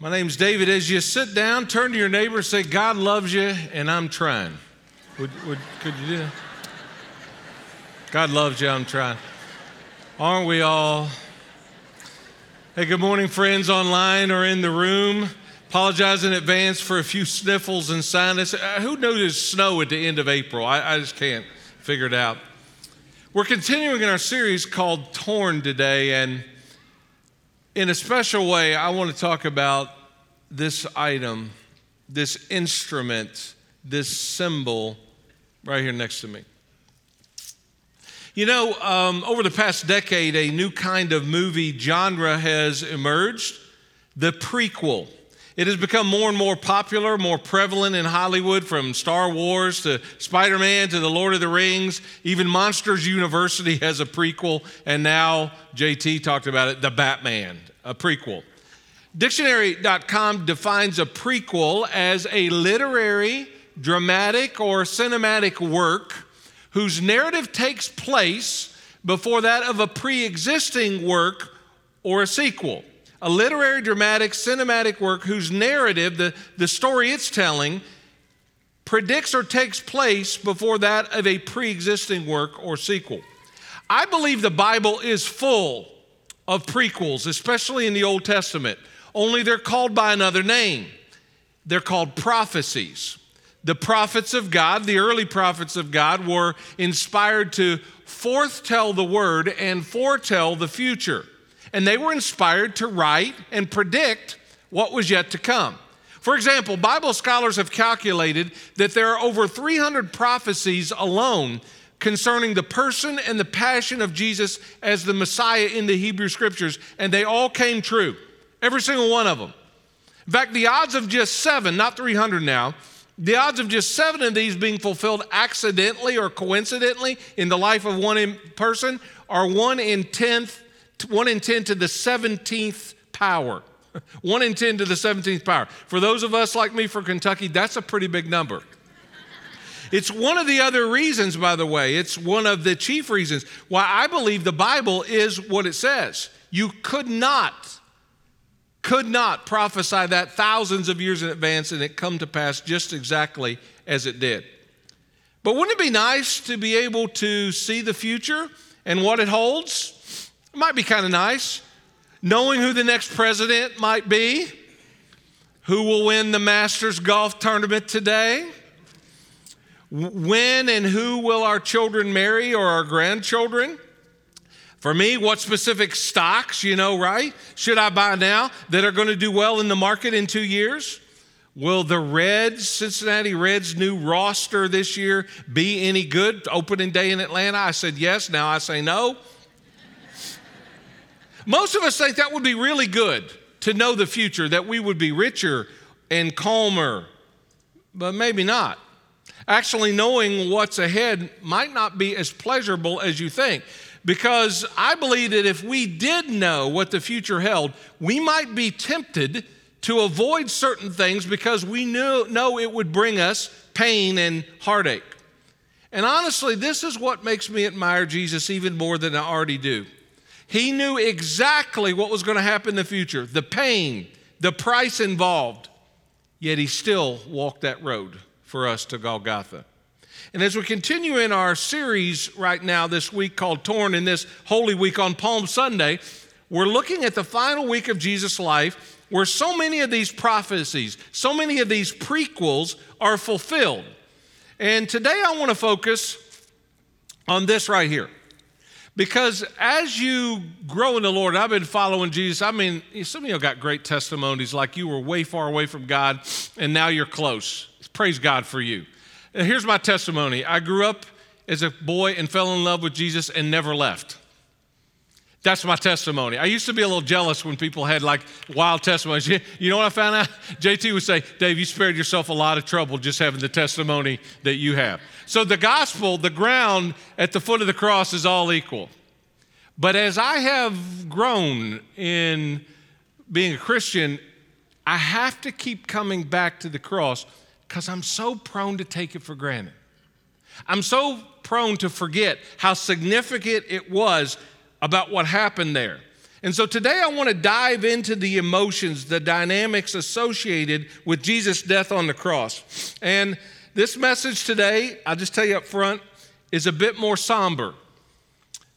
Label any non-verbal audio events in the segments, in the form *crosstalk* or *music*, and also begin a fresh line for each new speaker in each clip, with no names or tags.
My name's David. As you sit down, turn to your neighbor and say, God loves you and I'm trying. Would, would, could you do that? God loves you, I'm trying. Aren't we all? Hey, good morning, friends online or in the room. Apologize in advance for a few sniffles and sinus. Uh, who noticed snow at the end of April? I, I just can't figure it out. We're continuing in our series called Torn today, and in a special way, I want to talk about this item, this instrument, this symbol right here next to me. You know, um, over the past decade, a new kind of movie genre has emerged the prequel. It has become more and more popular, more prevalent in Hollywood, from Star Wars to Spider Man to The Lord of the Rings. Even Monsters University *laughs* has a prequel, and now JT talked about it, The Batman, a prequel. Dictionary.com defines a prequel as a literary, dramatic, or cinematic work whose narrative takes place before that of a pre existing work or a sequel a literary, dramatic, cinematic work whose narrative, the, the story it's telling, predicts or takes place before that of a pre existing work or sequel. I believe the Bible is full of prequels, especially in the Old Testament, only they're called by another name. They're called prophecies. The prophets of God, the early prophets of God, were inspired to foretell the word and foretell the future and they were inspired to write and predict what was yet to come. For example, Bible scholars have calculated that there are over 300 prophecies alone concerning the person and the passion of Jesus as the Messiah in the Hebrew Scriptures, and they all came true. Every single one of them. In fact, the odds of just seven, not 300 now, the odds of just seven of these being fulfilled accidentally or coincidentally in the life of one person are one in 10th 1 in 10 to the 17th power. *laughs* 1 in 10 to the 17th power. For those of us like me from Kentucky, that's a pretty big number. It's one of the other reasons, by the way, it's one of the chief reasons why I believe the Bible is what it says. You could not, could not prophesy that thousands of years in advance and it come to pass just exactly as it did. But wouldn't it be nice to be able to see the future and what it holds? It might be kind of nice. Knowing who the next president might be, who will win the Masters golf tournament today, when and who will our children marry or our grandchildren. For me, what specific stocks, you know, right, should I buy now that are going to do well in the market in two years? Will the Reds, Cincinnati Reds' new roster this year be any good? Opening day in Atlanta? I said yes. Now I say no. Most of us think that would be really good to know the future, that we would be richer and calmer, but maybe not. Actually, knowing what's ahead might not be as pleasurable as you think. Because I believe that if we did know what the future held, we might be tempted to avoid certain things because we knew, know it would bring us pain and heartache. And honestly, this is what makes me admire Jesus even more than I already do. He knew exactly what was going to happen in the future, the pain, the price involved, yet he still walked that road for us to Golgotha. And as we continue in our series right now this week called Torn in this Holy Week on Palm Sunday, we're looking at the final week of Jesus' life where so many of these prophecies, so many of these prequels are fulfilled. And today I want to focus on this right here. Because as you grow in the Lord, I've been following Jesus. I mean, some of you got great testimonies like you were way far away from God and now you're close. Praise God for you. And here's my testimony I grew up as a boy and fell in love with Jesus and never left. That's my testimony. I used to be a little jealous when people had like wild testimonies. You know what I found out? *laughs* JT would say, Dave, you spared yourself a lot of trouble just having the testimony that you have. So the gospel, the ground at the foot of the cross is all equal. But as I have grown in being a Christian, I have to keep coming back to the cross because I'm so prone to take it for granted. I'm so prone to forget how significant it was about what happened there. And so today I want to dive into the emotions, the dynamics associated with Jesus' death on the cross. And this message today, I'll just tell you up front, is a bit more somber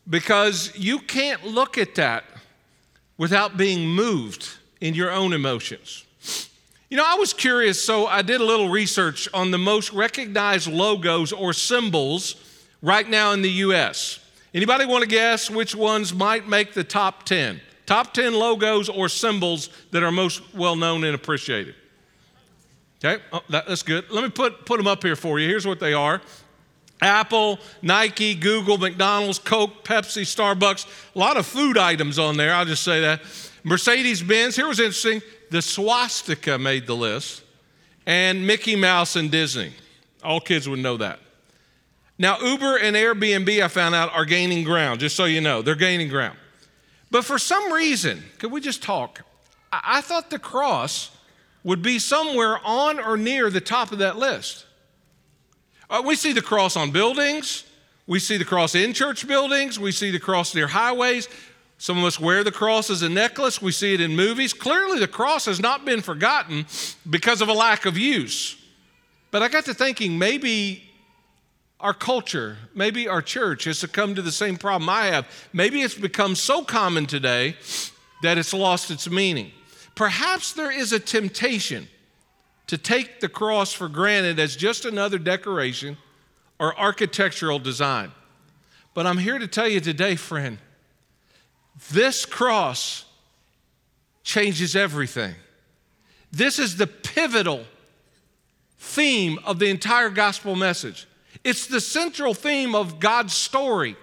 because you can't look at that without being moved in your own emotions. You know, I was curious, so I did a little research on the most recognized logos or symbols right now in the US. Anybody want to guess which ones might make the top 10? Top 10 logos or symbols that are most well known and appreciated. Okay, oh, that, that's good. Let me put, put them up here for you. Here's what they are Apple, Nike, Google, McDonald's, Coke, Pepsi, Starbucks. A lot of food items on there, I'll just say that. Mercedes Benz, here was interesting the swastika made the list, and Mickey Mouse and Disney. All kids would know that. Now, Uber and Airbnb, I found out, are gaining ground, just so you know. They're gaining ground. But for some reason, could we just talk? I, thought the cross would be somewhere on or near the top of that list. Uh, we see the cross on buildings, we see the cross in church buildings, we see the cross near highways. Some of us wear the cross as a necklace, we see it in movies. Clearly, the cross has not been forgotten because of a lack of use. But I got to thinking maybe our culture, maybe our church has succumbed to the same problem I have. Maybe it's become so common today that it's lost its meaning. Perhaps there is a temptation to take the cross for granted as just another decoration or architectural design. But I'm here to tell you today, friend, this cross changes everything. This is the pivotal theme of the entire gospel message. It's the central theme of God's story,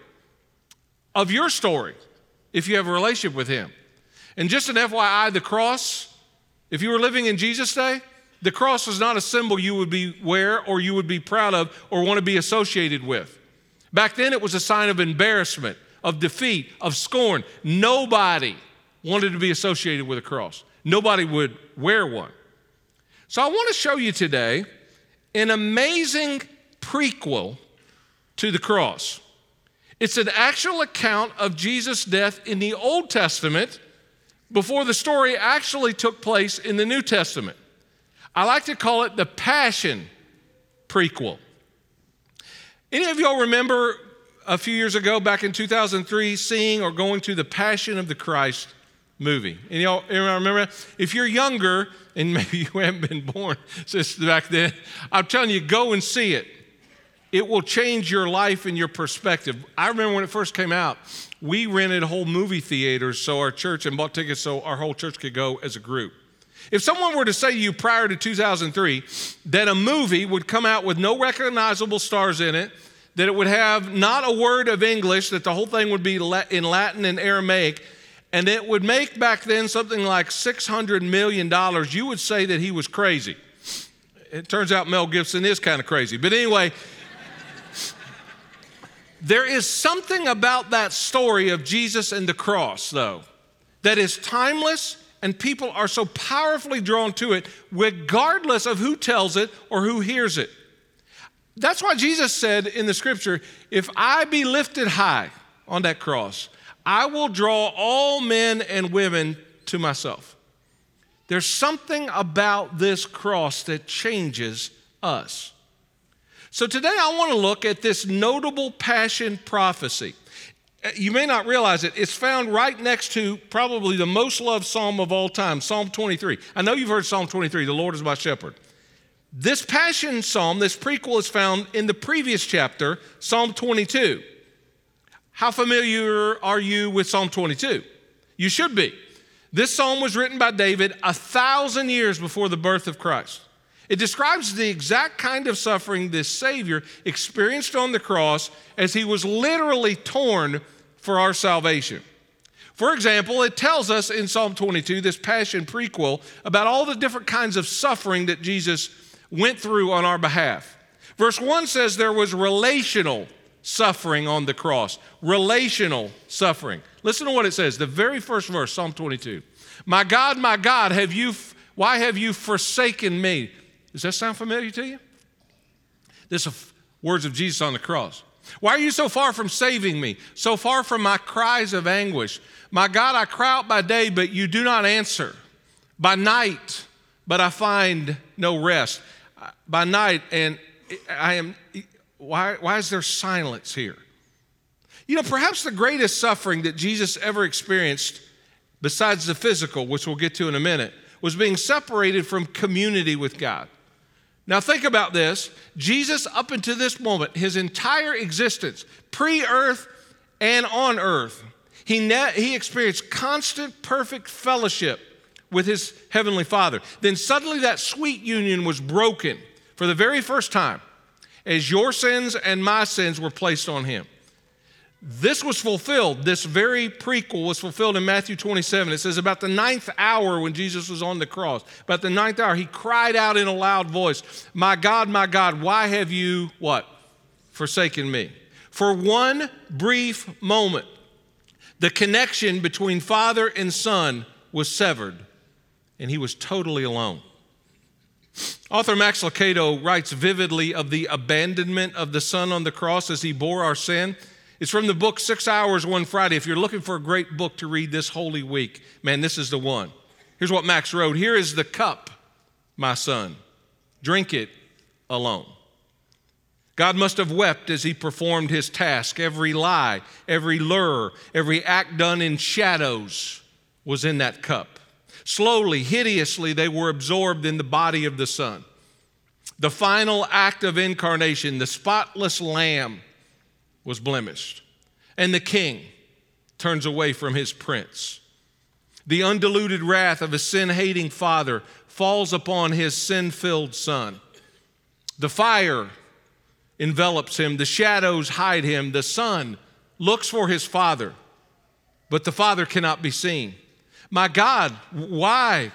of your story, if you have a relationship with Him. And just an FYI, the cross, if you were living in Jesus' day, the cross was not a symbol you would be wear or you would be proud of or want to be associated with. Back then, it was a sign of embarrassment, of defeat, of scorn. Nobody wanted to be associated with a cross. Nobody would wear one. So I want to show you today an amazing prequel to the cross. It's an actual account of Jesus' death in the Old Testament before the story actually took place in the New Testament. I like to call it the Passion prequel. Any of y'all remember a few years ago, back in 2003, seeing or going to the Passion of the Christ movie? And y'all remember? If you're younger, and *laughs* maybe you haven't been born since back then, I'm telling you, go and see it it will change your life and your perspective. I remember when it first came out, we rented whole movie theaters so our church and bought tickets so our whole church could go as a group. If someone were to say to you prior to 2003 that a movie would come out with no recognizable stars in it, that it would have not a word of English, that the whole thing would be in Latin and Aramaic, and it would make back then something like $600 million, you would say that he was crazy. It turns out Mel Gibson is kind of crazy. But anyway, there is something about that story of Jesus and the cross, though, that is timeless and people are so powerfully drawn to it, regardless of who tells it or who hears it. That's why Jesus said in the scripture, If I be lifted high on that cross, I will draw all men and women to myself. There's something about this cross that changes us. So today I want to look at this notable passion prophecy. Uh, you may not realize it, it's found right next to probably the most loved psalm of all time, Psalm 23. I know you've heard Psalm 23, the Lord is my shepherd. This passion psalm, this prequel, is found in the previous chapter, Psalm 22. How familiar are you with Psalm 22? You should be. This psalm was written by David a thousand years before the birth of Christ. It describes the exact kind of suffering this Savior experienced on the cross as he was literally torn for our salvation. For example, it tells us in Psalm 22, this Passion prequel, about all the different kinds of suffering that Jesus went through on our behalf. Verse 1 says there was relational suffering on the cross. Relational suffering. Listen to what it says, the very first verse, Psalm 22. My God, my God, have you, why have you forsaken me? Does that sound familiar to you? This are words of Jesus on the cross. Why are you so far from saving me, so far from my cries of anguish? My God, I cry out by day, but you do not answer. By night, but I find no rest. By night, and I am, why, why is there silence here? You know, perhaps the greatest suffering that Jesus ever experienced, besides the physical, which we'll get to in a minute, was being separated from community with God. Now, think about this. Jesus, up until this moment, his entire existence, pre earth and on earth, he, ne- he experienced constant, perfect fellowship with his heavenly Father. Then suddenly that sweet union was broken for the very first time as your sins and my sins were placed on him. This was fulfilled, this very prequel was fulfilled in Matthew 27. It says, About the ninth hour when Jesus was on the cross, about the ninth hour, he cried out in a loud voice, My God, my God, why have you what? Forsaken me. For one brief moment, the connection between Father and Son was severed, and he was totally alone. Author Max Lucado writes vividly of the abandonment of the Son on the cross as he bore our sin. It's from the book Six Hours One Friday. If you're looking for a great book to read this holy week, man, this is the one. Here's what Max wrote Here is the cup, my son. Drink it alone. God must have wept as he performed his task. Every lie, every lure, every act done in shadows was in that cup. Slowly, hideously, they were absorbed in the body of the Son. The final act of incarnation, the spotless lamb, was blemished. And the king turns away from his prince. The undiluted wrath of a sin hating father falls upon his sin filled son. The fire envelops him, the shadows hide him. The son looks for his father, but the father cannot be seen. My God, why?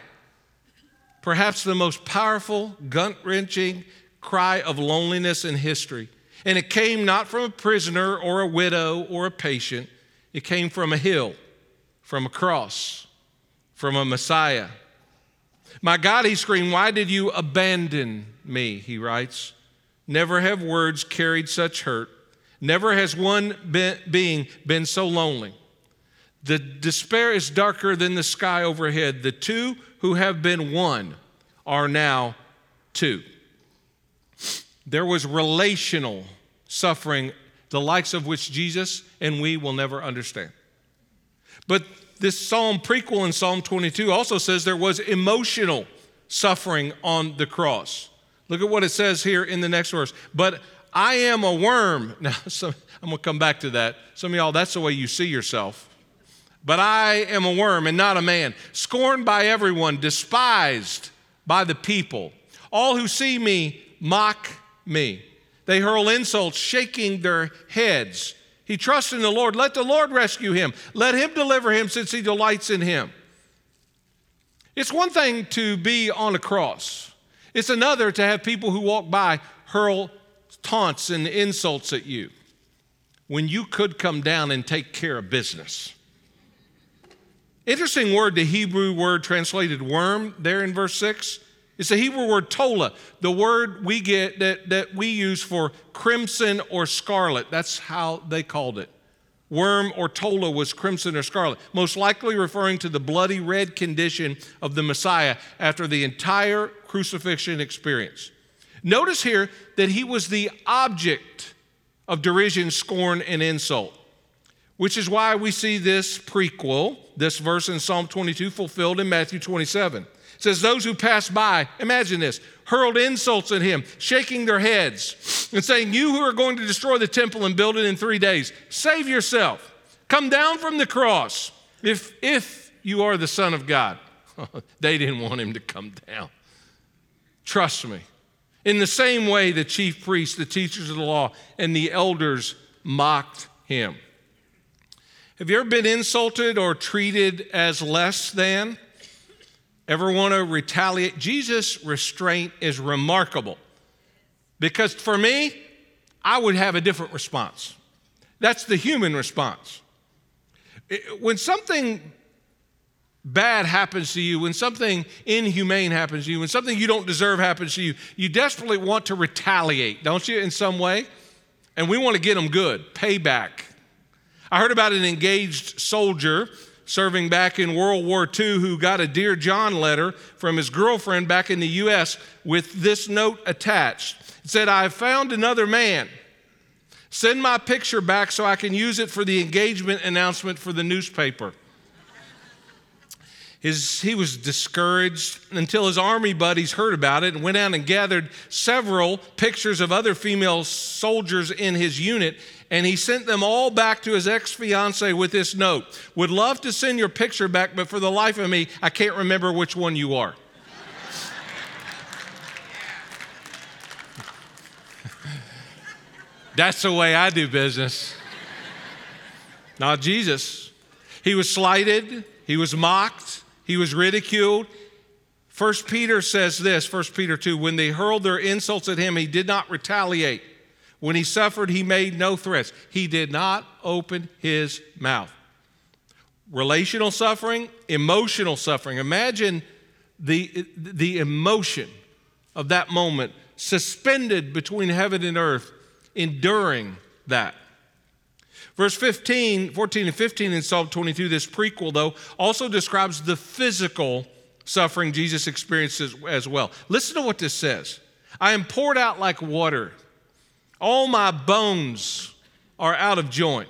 Perhaps the most powerful, gut wrenching cry of loneliness in history and it came not from a prisoner or a widow or a patient, it came from a hill, from a cross, from a Messiah. My God, he screamed, why did you abandon me? He writes. Never have words carried such hurt. Never has one being been so lonely. The despair is darker than the sky overhead. The two who have been one are now two. There was relational suffering, the likes of which Jesus and we will never understand. But this psalm prequel in Psalm 22 also says there was emotional suffering on the cross. Look at what it says here in the next verse. But I am a worm. *laughs* Now, so I'm going to come back to that. Some of y'all, that's the way you see yourself. But I am a worm and not a man, scorned by everyone, despised by the people. All who see me mock me. They hurl insults, shaking their heads. He trusts in the Lord. Let the Lord rescue him. Let him deliver him since he delights in him. It's one thing to be on a cross, it's another to have people who walk by hurl taunts and insults at you when you could come down and take care of business. Interesting word, the Hebrew word translated worm there in verse 6. It's the Hebrew word tola, the word we get that, that we use for crimson or scarlet. That's how they called it. Worm or tola was crimson or scarlet, most likely referring to the bloody red condition of the Messiah after the entire crucifixion experience. Notice here that he was the object of derision, scorn, and insult, which is why we see this prequel, this verse in Psalm 22, fulfilled in Matthew 27 says, Those who passed by, imagine this, hurled insults at him, shaking their heads, and saying, You who are going to destroy the temple and build it in three days, save yourself. Come down from the cross if, if you are the Son of God. *laughs* they didn't want him to come down. Trust me. In the same way, the chief priests, the teachers of the law, and the elders mocked him. Have you ever been insulted or treated as less than? Ever want to retaliate? Jesus' restraint is remarkable because for me, I would have a different response. That's the human response. When something bad happens to you, when something inhumane happens to you, when something you don't deserve happens to you, you desperately want to retaliate, don't you, in some way? and we want to get them good, payback. I heard about an engaged soldier serving back in World War II who got a Dear John letter from his girlfriend back in the U.S. with this note attached. It said, I have found another man. Send my picture back so I can use it for the engagement announcement for the newspaper. His, he was discouraged until his army buddies heard about it and went out and gathered several pictures of other female soldiers in his unit. And he sent them all back to his ex fiancee with this note Would love to send your picture back, but for the life of me, I can't remember which one you are. *laughs* That's the way I do business. Not Jesus. He was slighted, he was mocked, he was ridiculed. First Peter says this, First Peter 2, when they hurled their insults at him, he did not retaliate. When he suffered, he made no threats. He did not open his mouth. Relational suffering, emotional suffering. Imagine the, the emotion of that moment suspended between heaven and earth, enduring that. Verse 15, 14 and 15 in Psalm 22, this prequel, though, also describes the physical suffering Jesus experiences as well. Listen to what this says I am poured out like water, all my bones are out of joint.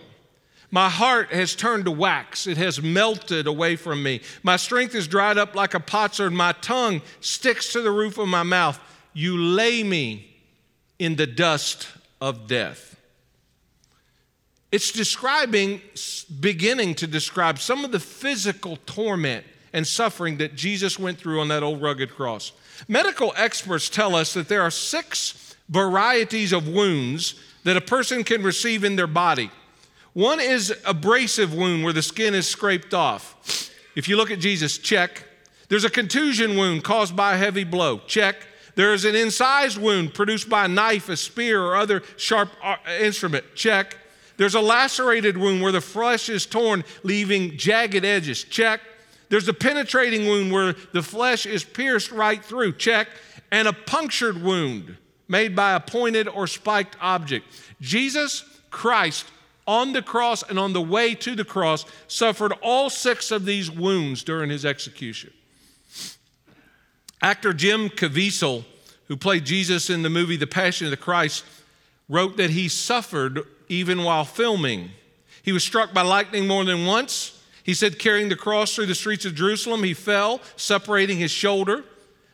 My heart has turned to wax. It has melted away from me. My strength is dried up like a potsherd. My tongue sticks to the roof of my mouth. You lay me in the dust of death. It's describing, beginning to describe some of the physical torment and suffering that Jesus went through on that old rugged cross. Medical experts tell us that there are six varieties of wounds that a person can receive in their body. One is abrasive wound where the skin is scraped off. If you look at Jesus, check. There's a contusion wound caused by a heavy blow, check. There is an incised wound produced by a knife, a spear, or other sharp uh, instrument, check. There's a lacerated wound where the flesh is torn, leaving jagged edges. Check. There's a penetrating wound where the flesh is pierced right through. Check. And a punctured wound made by a pointed or spiked object. Jesus Christ on the cross and on the way to the cross suffered all six of these wounds during his execution. Actor Jim Caviezel, who played Jesus in the movie The Passion of the Christ, wrote that he suffered even while filming. He was struck by lightning more than once. He said, carrying the cross through the streets of Jerusalem, he fell, separating his shoulder.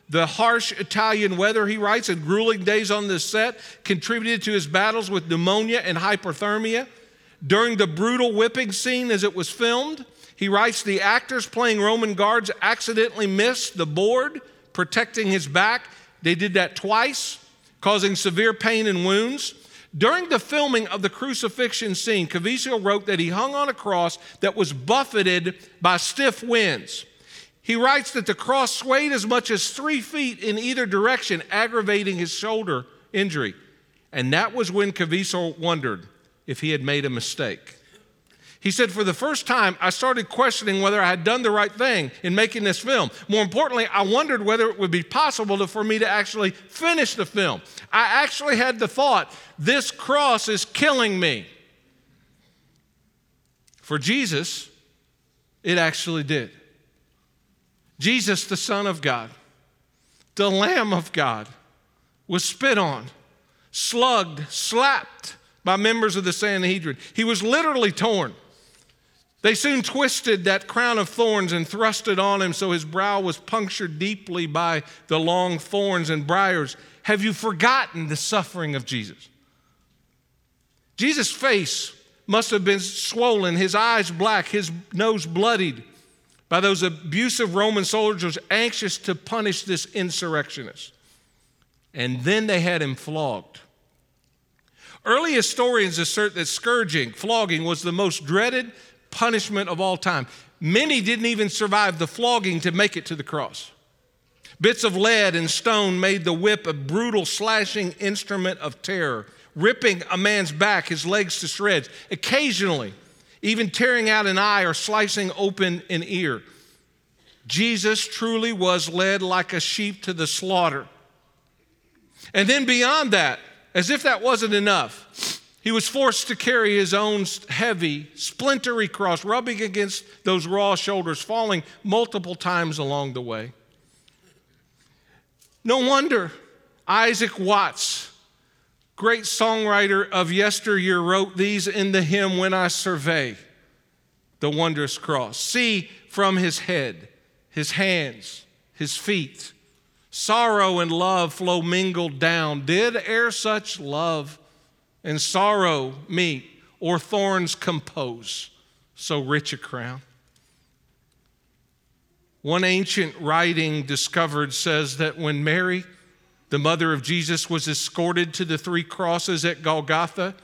The harsh Italian weather, he writes, and grueling days on the set contributed to his battles with pneumonia and hypothermia. During the brutal whipping scene as it was filmed, he writes, the actors playing Roman guards accidentally missed the board protecting his back. They did that twice, causing severe pain and wounds. During the filming of the crucifixion scene, Caviezel wrote that he hung on a cross that was buffeted by stiff winds. He writes that the cross swayed as much as three feet in either direction, aggravating his shoulder injury. And that was when Caviezel wondered if he had made a mistake. He said, For the first time, I started questioning whether I had done the right thing in making this film. More importantly, I wondered whether it would be possible to, for me to actually finish the film. I actually had the thought, this cross is killing me. For Jesus, it actually did. Jesus, the Son of God, the Lamb of God, was spit on, slugged, slapped by members of the Sanhedrin. He was literally torn. They soon twisted that crown of thorns and thrust it on him so his brow was punctured deeply by the long thorns and briars. Have you forgotten the suffering of Jesus? Jesus' face must have been swollen, his eyes black, his nose bloodied by those abusive Roman soldiers anxious to punish this insurrectionist. And then they had him flogged. Early historians assert that scourging, flogging, was the most dreaded punishment of all time. Many didn't even survive the flogging to make it to the cross. Bits of lead and stone made the whip a brutal slashing instrument of terror, ripping a man's back, his legs to shreds, occasionally even tearing out an eye or slicing open an ear. Jesus truly was led like a sheep to the slaughter. And then beyond that, as if that wasn't enough, He was forced to carry his own heavy, splintery cross, rubbing against those raw shoulders, falling multiple times along the way. No wonder Isaac Watts, great songwriter of yesteryear, wrote these in the hymn, When I Survey the Wondrous Cross. See from his head, his hands, his feet, sorrow and love flow mingled down. Did e'er such love and sorrow meet, or thorns compose so rich a crown. One ancient writing discovered says that when Mary, the mother of Jesus, was escorted to the three crosses at Golgotha,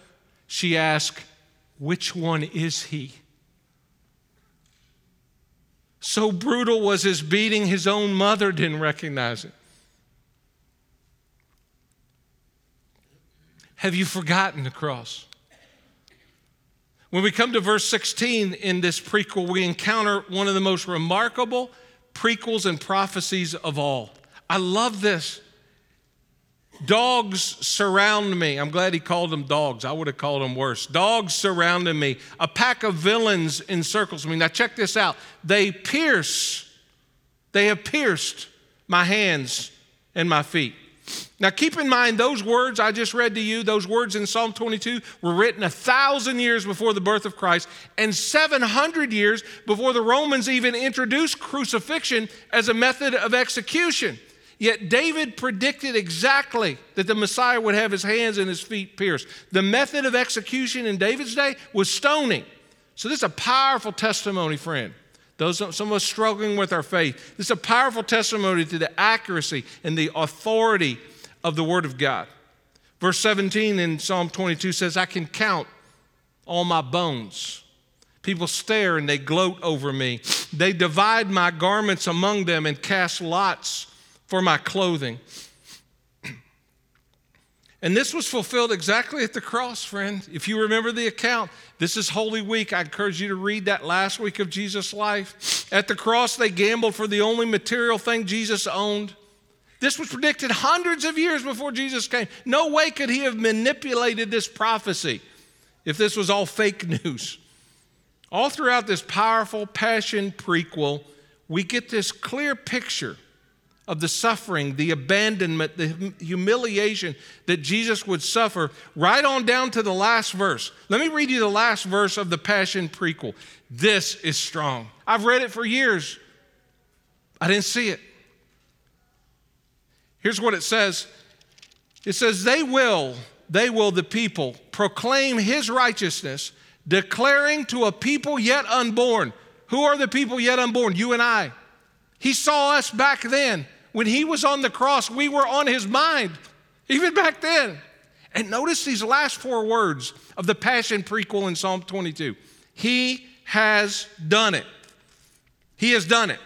she asked, Which one is he? So brutal was his beating, his own mother didn't recognize it. Have you forgotten the cross? When we come to verse 16 in this prequel, we encounter one of the most remarkable prequels and prophecies of all. I love this. Dogs surround me. I'm glad he called them dogs. I would have called them worse. Dogs surrounding me. A pack of villains encircles me. Now, check this out. They pierce, they have pierced my hands and my feet. Now, keep in mind, those words I just read to you, those words in Psalm 22, were written a thousand years before the birth of Christ and 700 years before the Romans even introduced crucifixion as a method of execution. Yet David predicted exactly that the Messiah would have his hands and his feet pierced. The method of execution in David's day was stoning. So, this is a powerful testimony, friend. Those some of us struggling with our faith. This is a powerful testimony to the accuracy and the authority of the Word of God. Verse 17 in Psalm 22 says, I can count all my bones. People stare and they gloat over me. They divide my garments among them and cast lots for my clothing. And this was fulfilled exactly at the cross, friend. If you remember the account, this is Holy Week. I encourage you to read that last week of Jesus' life. At the cross, they gambled for the only material thing Jesus owned. This was predicted hundreds of years before Jesus came. No way could he have manipulated this prophecy if this was all fake news. All throughout this powerful passion prequel, we get this clear picture of the suffering, the abandonment, the humiliation that Jesus would suffer, right on down to the last verse. Let me read you the last verse of the Passion prequel. This is strong. I've read it for years, I didn't see it. Here's what it says it says, They will, they will, the people, proclaim his righteousness, declaring to a people yet unborn. Who are the people yet unborn? You and I. He saw us back then. When he was on the cross, we were on his mind, even back then. And notice these last four words of the Passion prequel in Psalm 22 He has done it. He has done it.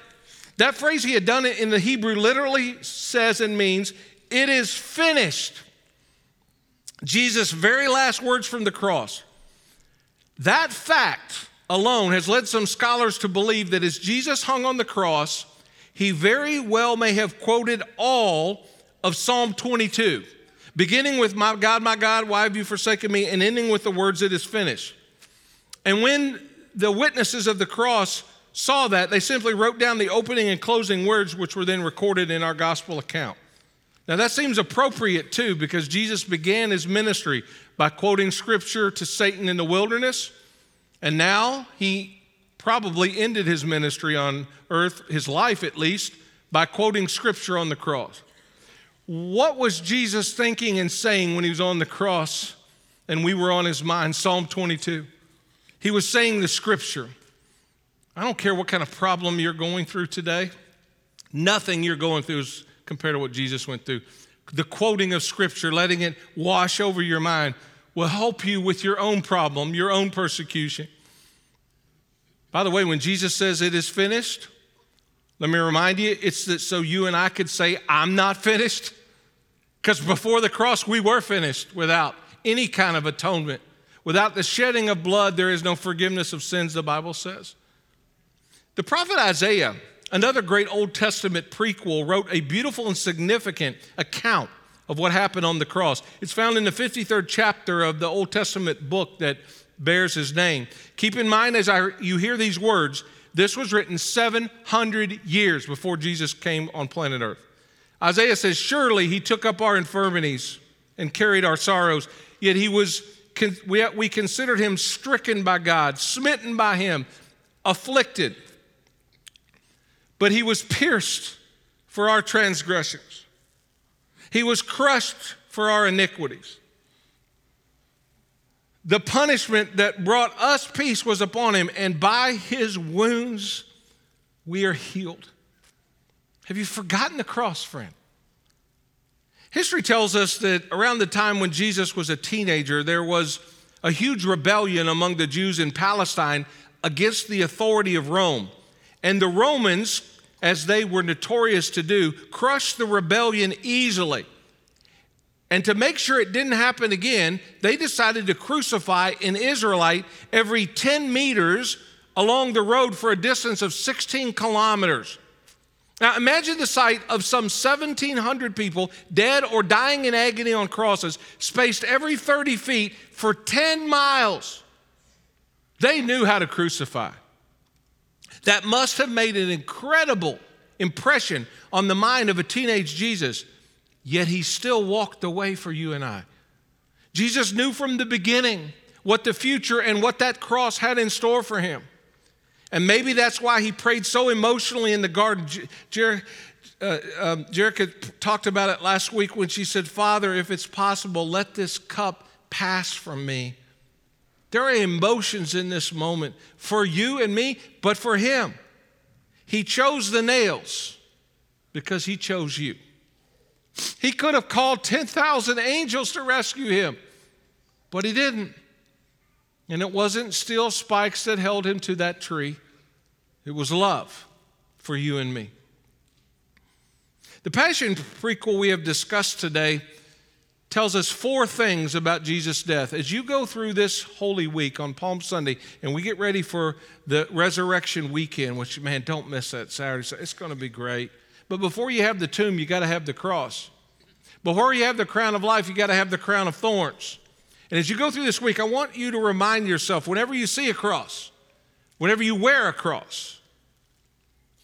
That phrase, he had done it in the Hebrew, literally says and means, it is finished. Jesus' very last words from the cross. That fact alone has led some scholars to believe that as Jesus hung on the cross, he very well may have quoted all of Psalm 22, beginning with, My God, my God, why have you forsaken me? and ending with the words, It is finished. And when the witnesses of the cross saw that, they simply wrote down the opening and closing words, which were then recorded in our gospel account. Now, that seems appropriate too, because Jesus began his ministry by quoting scripture to Satan in the wilderness, and now he probably ended his ministry on earth, his life at least, by quoting scripture on the cross. What was Jesus thinking and saying when he was on the cross and we were on his mind? Psalm 22. He was saying the scripture. I don't care what kind of problem you're going through today, nothing you're going through is compared to what Jesus went through. The quoting of scripture, letting it wash over your mind, will help you with your own problem, your own persecution. By the way, when Jesus says it is finished, let me remind you, it's that so you and I could say, I'm not finished. Because before the cross, we were finished without any kind of atonement. Without the shedding of blood, there is no forgiveness of sins, the Bible says. The prophet Isaiah, another great Old Testament prequel, wrote a beautiful and significant account of what happened on the cross. It's found in the 53rd chapter of the Old Testament book that bears his name. Keep in mind as I, you hear these words, this was written 700 years before Jesus came on planet Earth. Isaiah says, Surely he took up our infirmities and carried our sorrows, yet he was, we, we considered him stricken by God, smitten by him, afflicted. But he was pierced for our transgressions, he was crushed for our iniquities. The punishment that brought us peace was upon him, and by his wounds we are healed. Have you forgotten the cross, friend? History tells us that around the time when Jesus was a teenager, there was a huge rebellion among the Jews in Palestine against the authority of Rome. And the Romans, as they were notorious to do, crushed the rebellion easily. And to make sure it didn't happen again, they decided to crucify an Israelite every 10 meters along the road for a distance of 16 kilometers. Now imagine the sight of some 1,700 people dead or dying in agony on crosses, spaced every 30 feet for 10 miles. They knew how to crucify. That must have made an incredible impression on the mind of a teenage Jesus yet he still walked the way for you and I. Jesus knew from the beginning what the future and what that cross had in store for him. And maybe that's why he prayed so emotionally in the garden. Jer- uh, um, talked about it last week when she said, Father, if it's possible, let this cup pass from me. There are emotions in this moment for you and me, but for him. He chose the nails because he chose you. He could have called 10,000 angels to rescue him, but he didn't. And it wasn't steel spikes that held him to that tree, it was love for you and me. The Passion prequel we have discussed today tells us four things about Jesus' death. As you go through this Holy Week on Palm Sunday and we get ready for the resurrection weekend, which, man, don't miss that Saturday. It's going to be great. But before you have the tomb, you got to have the cross. Before you have the crown of life, you got to have the crown of thorns. And as you go through this week, I want you to remind yourself whenever you see a cross, whenever you wear a cross,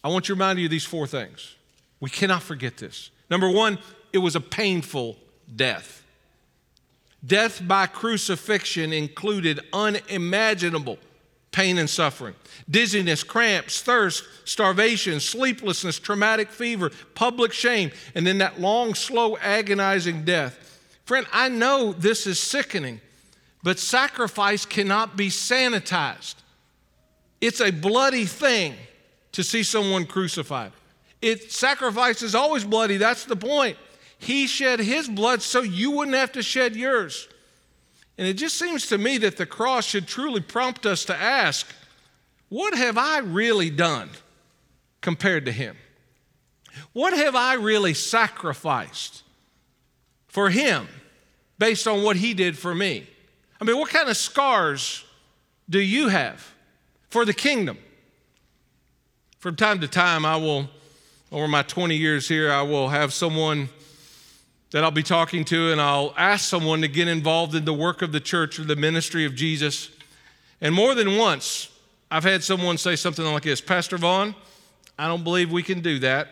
I want you to remind you of these four things. We cannot forget this. Number one, it was a painful death. Death by crucifixion included unimaginable pain and suffering, dizziness, cramps, thirst, starvation, sleeplessness, traumatic fever, public shame, and then that long, slow, agonizing death. Friend, I know this is sickening, but sacrifice cannot be sanitized. It's a bloody thing to see someone crucified. It sacrifice is always bloody, that's the point. He shed his blood so you wouldn't have to shed yours. And it just seems to me that the cross should truly prompt us to ask, what have I really done compared to him? What have I really sacrificed for him based on what he did for me? I mean, what kind of scars do you have for the kingdom? From time to time, I will, over my 20 years here, I will have someone that I'll be talking to, and I'll ask someone to get involved in the work of the church or the ministry of Jesus. And more than once, I've had someone say something like this Pastor Vaughn, I don't believe we can do that.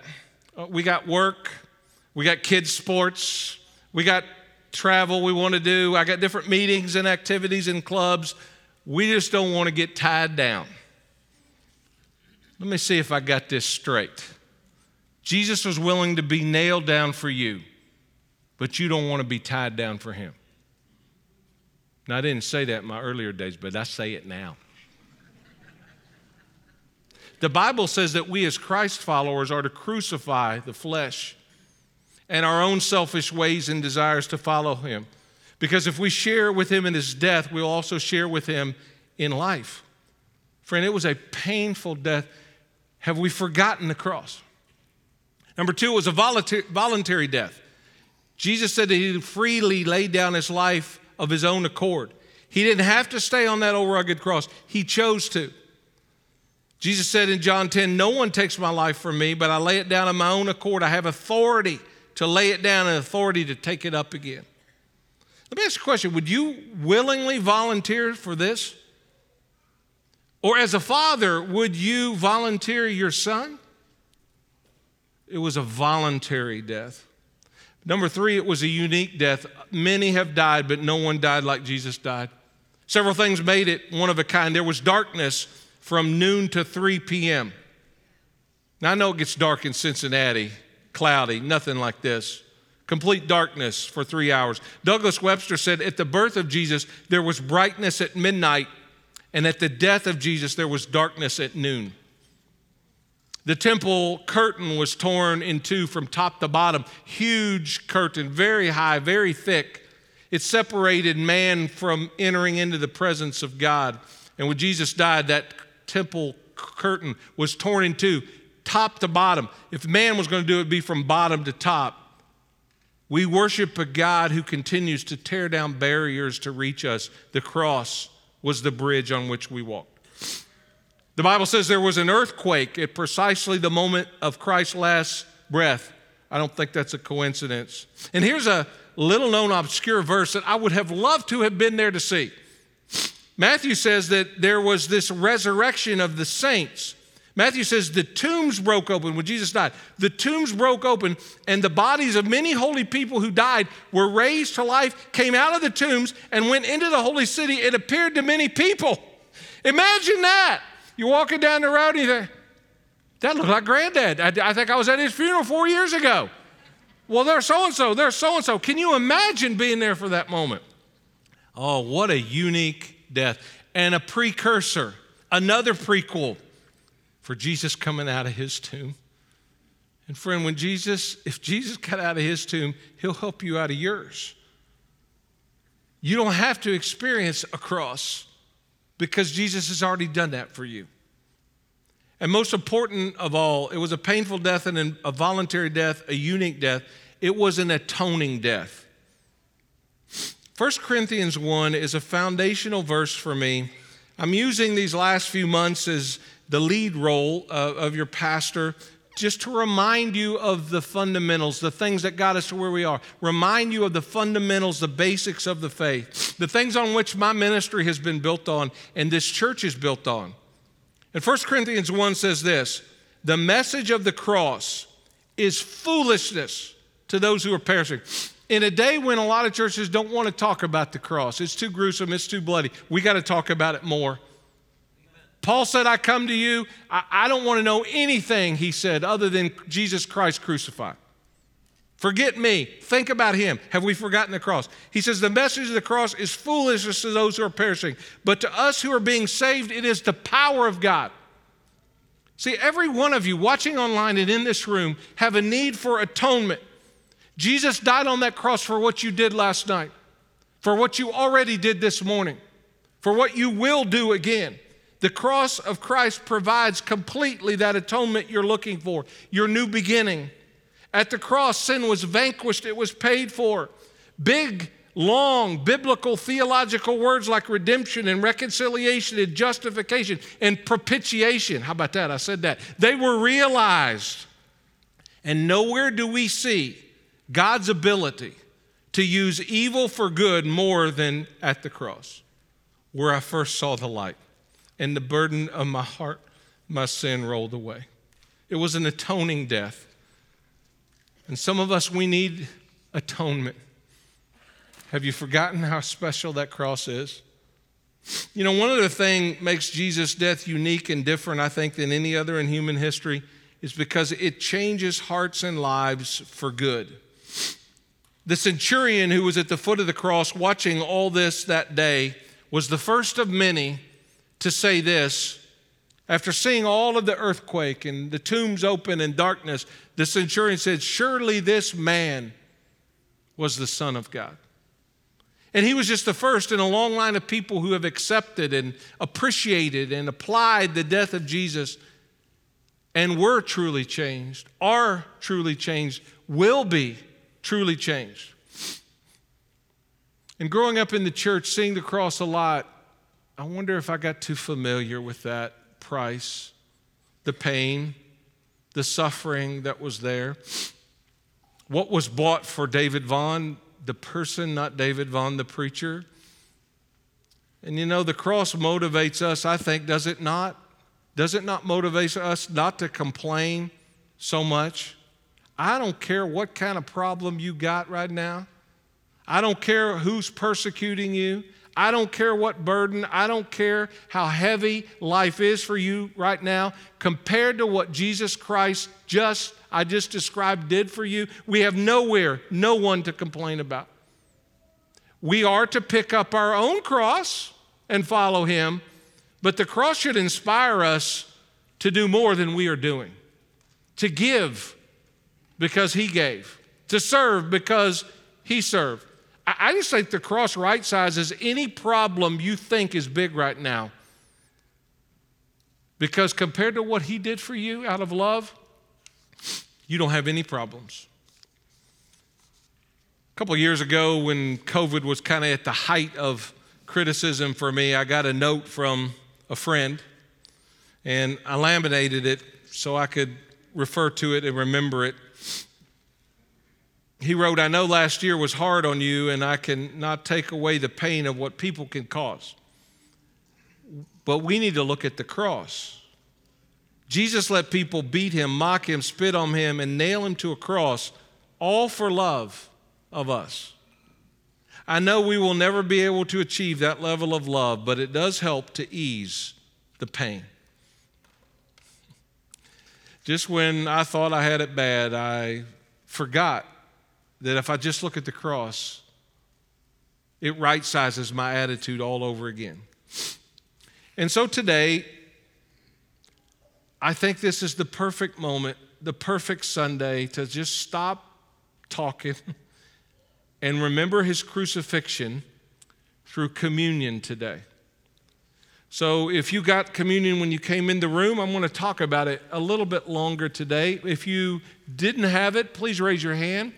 Uh, we got work, we got kids' sports, we got travel we want to do, I got different meetings and activities and clubs. We just don't want to get tied down. Let me see if I got this straight. Jesus was willing to be nailed down for you but you don't want to be tied down for Him. Now, I didn't say that in my earlier days, but I say it now. The Bible says that we, as Christ followers, are to crucify the flesh and our own selfish ways and desires to follow Him. Because if we share with Him in His death, we'll also share with Him in life. Friend, it was a painful death. Have we forgotten the cross? Number two, it was a voluntary death. Jesus said that he freely laid down his life of his own accord. He didn't have to stay on that old rugged cross, he chose to. Jesus said in John 10, No one takes my life from me, but I lay it down of my own accord. I have authority to lay it down and authority to take it up again. Let me ask you a question Would you willingly volunteer for this? Or as a father, would you volunteer your son? It was a voluntary death. Number three, it was a unique death. Many have died, but no one died like Jesus died. Several things made it one of a kind. There was darkness from noon to 3 p.m. Now, I know it gets dark in Cincinnati, cloudy, nothing like this. Complete darkness for three hours. Douglas Webster said, At the birth of Jesus, there was brightness at midnight, and at the death of Jesus, there was darkness at noon. The temple curtain was torn in two from top to bottom. Huge curtain, very high, very thick. It separated man from entering into the presence of God. And when Jesus died, that temple curtain was torn in two, top to bottom. If man was going to do it, it'd be from bottom to top. We worship a God who continues to tear down barriers to reach us. The cross was the bridge on which we walked. The Bible says there was an earthquake at precisely the moment of Christ's last breath. I don't think that's a coincidence. And here's a little known obscure verse that I would have loved to have been there to see. Matthew says that there was this resurrection of the saints. Matthew says the tombs broke open when Jesus died. The tombs broke open, and the bodies of many holy people who died were raised to life, came out of the tombs, and went into the holy city. It appeared to many people. Imagine that. You're walking down the road and you think, that looked like granddad. I, I think I was at his funeral four years ago. Well, there's so and so, there's so and so. Can you imagine being there for that moment? Oh, what a unique death. And a precursor, another prequel for Jesus coming out of his tomb. And friend, when Jesus, if Jesus got out of his tomb, he'll help you out of yours. You don't have to experience a cross because Jesus has already done that for you. And most important of all, it was a painful death and a voluntary death, a unique death. It was an atoning death. 1 Corinthians 1 is a foundational verse for me. I'm using these last few months as the lead role uh, of your pastor just to remind you of the fundamentals, the things that got us to where we are. Remind you of the fundamentals, the basics of the faith, the things on which my ministry has been built on and this church is built on. And 1 Corinthians 1 says this the message of the cross is foolishness to those who are perishing. In a day when a lot of churches don't want to talk about the cross, it's too gruesome, it's too bloody, we got to talk about it more. Paul said, I come to you. I, I don't want to know anything, he said, other than Jesus Christ crucified. Forget me. Think about him. Have we forgotten the cross? He says, The message of the cross is foolishness to those who are perishing, but to us who are being saved, it is the power of God. See, every one of you watching online and in this room have a need for atonement. Jesus died on that cross for what you did last night, for what you already did this morning, for what you will do again. The cross of Christ provides completely that atonement you're looking for, your new beginning. At the cross, sin was vanquished, it was paid for. Big, long biblical theological words like redemption and reconciliation and justification and propitiation. How about that? I said that. They were realized. And nowhere do we see God's ability to use evil for good more than at the cross, where I first saw the light and the burden of my heart, my sin rolled away. It was an atoning death. And some of us, we need atonement. Have you forgotten how special that cross is? You know, one of the things makes Jesus' death unique and different, I think, than any other in human history is because it changes hearts and lives for good. The centurion who was at the foot of the cross watching all this that day was the first of many to say this. After seeing all of the earthquake and the tombs open and darkness, the centurion said, Surely this man was the Son of God. And he was just the first in a long line of people who have accepted and appreciated and applied the death of Jesus and were truly changed, are truly changed, will be truly changed. And growing up in the church, seeing the cross a lot, I wonder if I got too familiar with that price, the pain, the suffering that was there. what was bought for David Vaughn, the person, not David Vaughn, the preacher. And you know, the cross motivates us, I think, does it not? Does it not motivate us not to complain so much? I don't care what kind of problem you got right now. I don't care who's persecuting you. I don't care what burden, I don't care how heavy life is for you right now compared to what Jesus Christ just I just described did for you. We have nowhere, no one to complain about. We are to pick up our own cross and follow him, but the cross should inspire us to do more than we are doing. To give because he gave, to serve because he served. I just think the cross right sizes any problem you think is big right now. Because compared to what he did for you out of love, you don't have any problems. A couple years ago, when COVID was kind of at the height of criticism for me, I got a note from a friend and I laminated it so I could refer to it and remember it he wrote, I know last year was hard on you, and I can not take away the pain of what people can cause. But we need to look at the cross. Jesus let people beat him, mock him, spit on him, and nail him to a cross, all for love of us. I know we will never be able to achieve that level of love, but it does help to ease the pain. Just when I thought I had it bad, I forgot that if I just look at the cross, it right sizes my attitude all over again. And so today, I think this is the perfect moment, the perfect Sunday to just stop talking *laughs* and remember his crucifixion through communion today. So, if you got communion when you came in the room, I'm going to talk about it a little bit longer today. If you didn't have it, please raise your hand.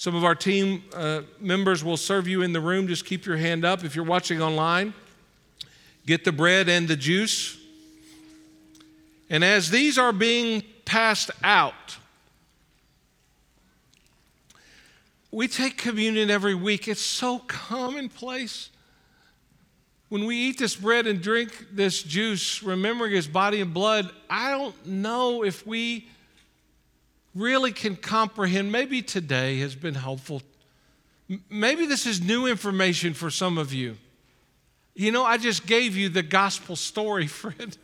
Some of our team uh, members will serve you in the room. Just keep your hand up. If you're watching online, get the bread and the juice. And as these are being passed out, we take communion every week. It's so commonplace. When we eat this bread and drink this juice, remembering his body and blood, I don't know if we really can comprehend, maybe today has been helpful. Maybe this is new information for some of you. You know, I just gave you the gospel story, *laughs* friend.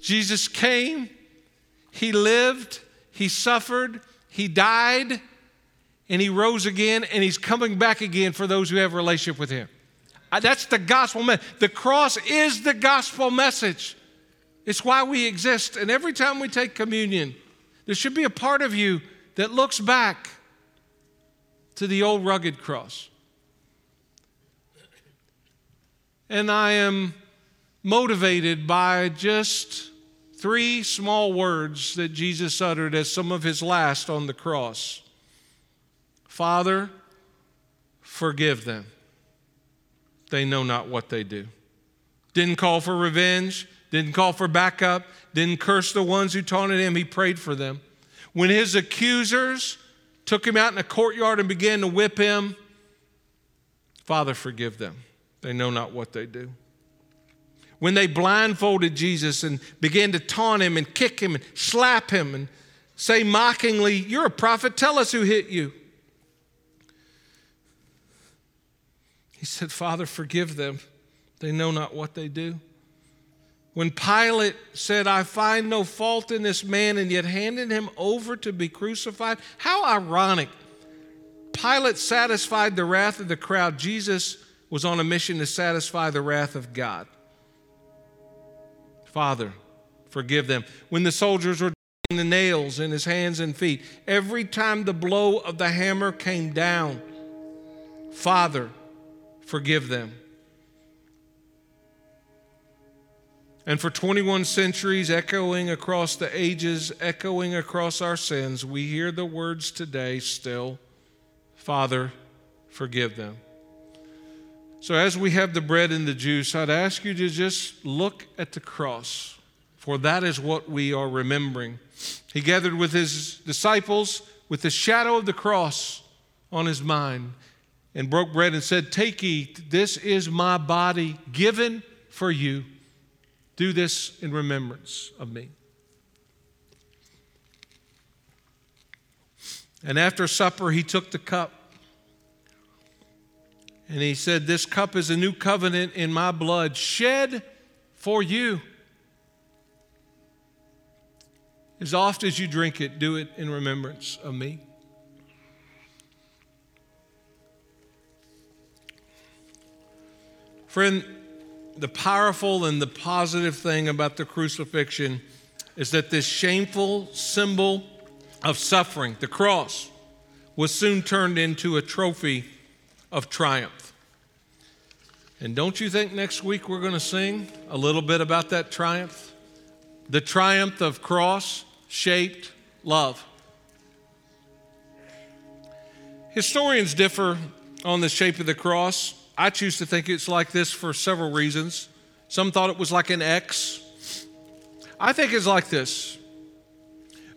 Jesus came, He lived, He suffered, He died, and He rose again, and He's coming back again for those who have a relationship with Him. That's the gospel message. The cross is the gospel message. It's why we exist. And every time we take communion, there should be a part of you that looks back to the old rugged cross. And I am motivated by just three small words that Jesus uttered as some of his last on the cross Father, forgive them. They know not what they do. Didn't call for revenge, didn't call for backup, didn't curse the ones who taunted him. He prayed for them. When his accusers took him out in the courtyard and began to whip him, Father, forgive them. They know not what they do. When they blindfolded Jesus and began to taunt him and kick him and slap him and say mockingly, You're a prophet, tell us who hit you. He said, Father, forgive them. They know not what they do. When Pilate said, I find no fault in this man, and yet handed him over to be crucified, how ironic. Pilate satisfied the wrath of the crowd. Jesus was on a mission to satisfy the wrath of God. Father, forgive them. When the soldiers were the nails in his hands and feet, every time the blow of the hammer came down, Father, forgive them. And for 21 centuries, echoing across the ages, echoing across our sins, we hear the words today still Father, forgive them. So, as we have the bread and the juice, I'd ask you to just look at the cross, for that is what we are remembering. He gathered with his disciples with the shadow of the cross on his mind and broke bread and said, Take, eat, this is my body given for you. Do this in remembrance of me. And after supper, he took the cup. And he said, This cup is a new covenant in my blood, shed for you. As oft as you drink it, do it in remembrance of me. Friend, the powerful and the positive thing about the crucifixion is that this shameful symbol of suffering, the cross, was soon turned into a trophy of triumph. And don't you think next week we're going to sing a little bit about that triumph? The triumph of cross shaped love. Historians differ on the shape of the cross. I choose to think it's like this for several reasons. Some thought it was like an X. I think it's like this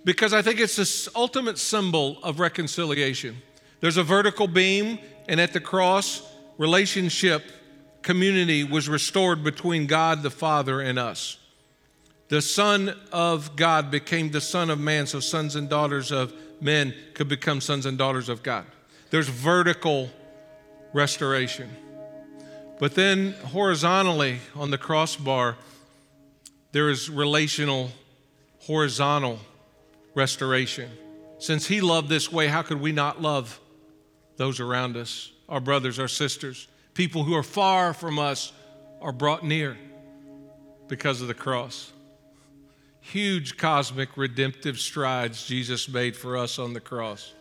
because I think it's the ultimate symbol of reconciliation. There's a vertical beam, and at the cross, relationship, community was restored between God the Father and us. The Son of God became the Son of man, so sons and daughters of men could become sons and daughters of God. There's vertical restoration. But then horizontally on the crossbar, there is relational, horizontal restoration. Since He loved this way, how could we not love those around us, our brothers, our sisters? People who are far from us are brought near because of the cross. Huge cosmic redemptive strides Jesus made for us on the cross.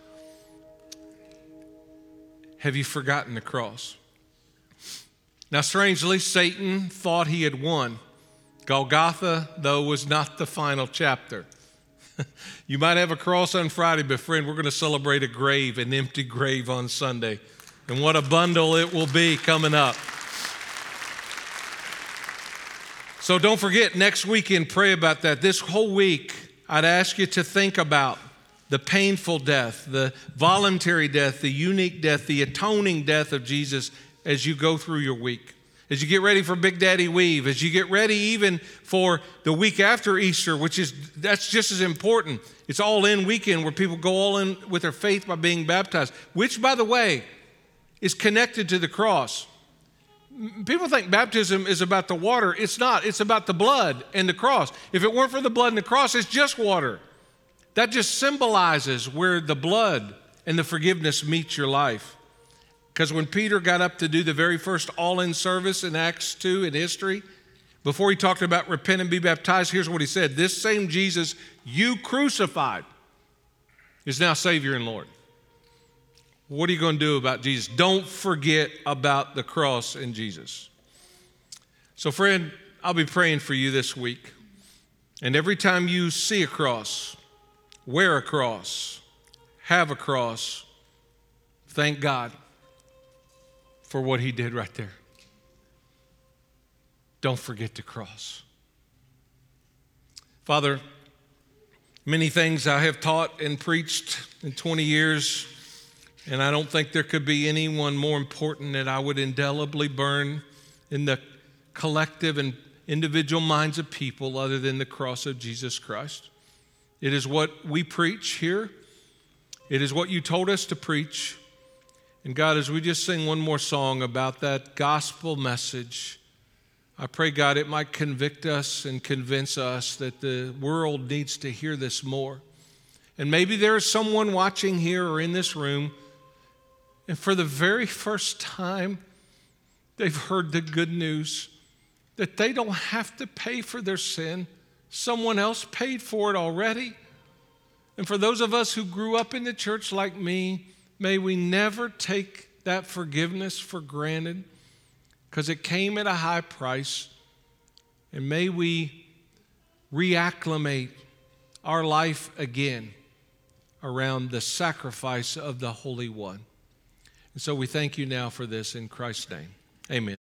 Have you forgotten the cross? Now, strangely, Satan thought he had won. Golgotha, though, was not the final chapter. *laughs* you might have a cross on Friday, but friend, we're going to celebrate a grave, an empty grave on Sunday. And what a bundle it will be coming up. So don't forget, next weekend, pray about that. This whole week, I'd ask you to think about the painful death, the voluntary death, the unique death, the atoning death of Jesus as you go through your week. As you get ready for Big Daddy Weave, as you get ready even for the week after Easter, which is that's just as important. It's all in weekend where people go all in with their faith by being baptized, which by the way is connected to the cross. People think baptism is about the water. It's not. It's about the blood and the cross. If it weren't for the blood and the cross, it's just water. That just symbolizes where the blood and the forgiveness meets your life. Because when Peter got up to do the very first all in service in Acts 2 in history, before he talked about repent and be baptized, here's what he said This same Jesus you crucified is now Savior and Lord. What are you going to do about Jesus? Don't forget about the cross and Jesus. So, friend, I'll be praying for you this week. And every time you see a cross, wear a cross, have a cross, thank God for what he did right there. Don't forget the cross. Father, many things I have taught and preached in 20 years, and I don't think there could be anyone more important that I would indelibly burn in the collective and individual minds of people other than the cross of Jesus Christ. It is what we preach here. It is what you told us to preach. And God, as we just sing one more song about that gospel message, I pray, God, it might convict us and convince us that the world needs to hear this more. And maybe there is someone watching here or in this room, and for the very first time, they've heard the good news that they don't have to pay for their sin. Someone else paid for it already. And for those of us who grew up in the church like me, May we never take that forgiveness for granted because it came at a high price. And may we reacclimate our life again around the sacrifice of the Holy One. And so we thank you now for this in Christ's name. Amen.